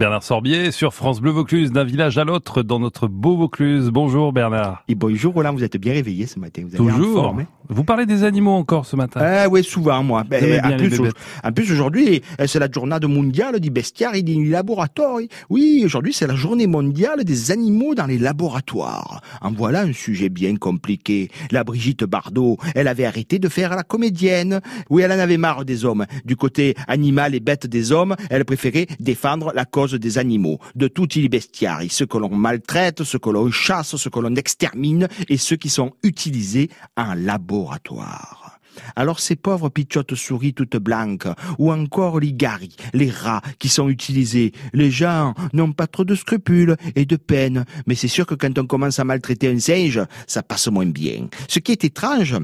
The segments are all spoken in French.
Bernard Sorbier sur France Bleu Vaucluse, d'un village à l'autre dans notre beau Vaucluse. Bonjour Bernard. Et bonjour Roland, vous êtes bien réveillé ce matin. Vous Toujours. Hein vous parlez des animaux encore ce matin Ah oui, souvent moi. Ben, en, plus, en, plus, aujourd'hui, eh, c'est la journée mondiale du bestiaire et des laboratoires. Oui, aujourd'hui c'est la journée mondiale des animaux dans les laboratoires. En voilà un sujet bien compliqué. La Brigitte Bardot, elle avait arrêté de faire la comédienne. Oui, elle en avait marre des hommes. Du côté animal et bête des hommes, elle préférait défendre la cause des animaux, de tout il bestiaire, ceux que l'on maltraite, ceux que l'on chasse, ceux que l'on extermine et ceux qui sont utilisés en laboratoire. Alors ces pauvres pichottes souris toutes blanches, ou encore les garis, les rats qui sont utilisés, les gens n'ont pas trop de scrupules et de peine, mais c'est sûr que quand on commence à maltraiter un singe, ça passe moins bien. Ce qui est étrange,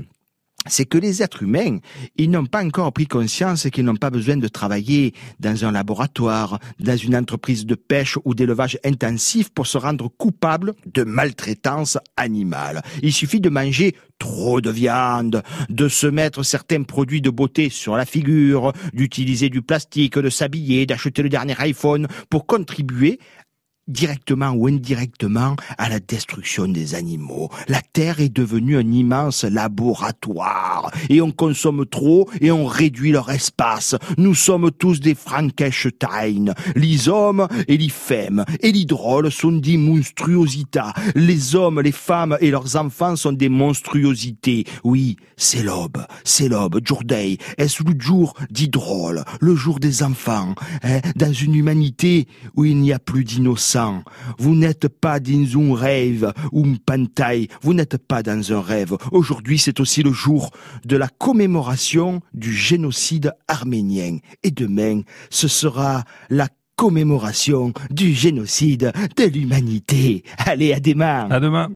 c'est que les êtres humains, ils n'ont pas encore pris conscience qu'ils n'ont pas besoin de travailler dans un laboratoire, dans une entreprise de pêche ou d'élevage intensif pour se rendre coupable de maltraitance animale. Il suffit de manger trop de viande, de se mettre certains produits de beauté sur la figure, d'utiliser du plastique, de s'habiller, d'acheter le dernier iPhone pour contribuer directement ou indirectement à la destruction des animaux. La Terre est devenue un immense laboratoire et on consomme trop et on réduit leur espace. Nous sommes tous des Frankenstein. Les hommes et les femmes et les sont des monstruosités. Les hommes, les femmes et leurs enfants sont des monstruosités. Oui, c'est l'aube, c'est l'aube, Jourdain. Est-ce le jour dit le jour des enfants, hein, dans une humanité où il n'y a plus vous n'êtes pas dans un rêve ou une pantaille. Vous n'êtes pas dans un rêve. Aujourd'hui, c'est aussi le jour de la commémoration du génocide arménien. Et demain, ce sera la commémoration du génocide de l'humanité. Allez, à demain. À demain.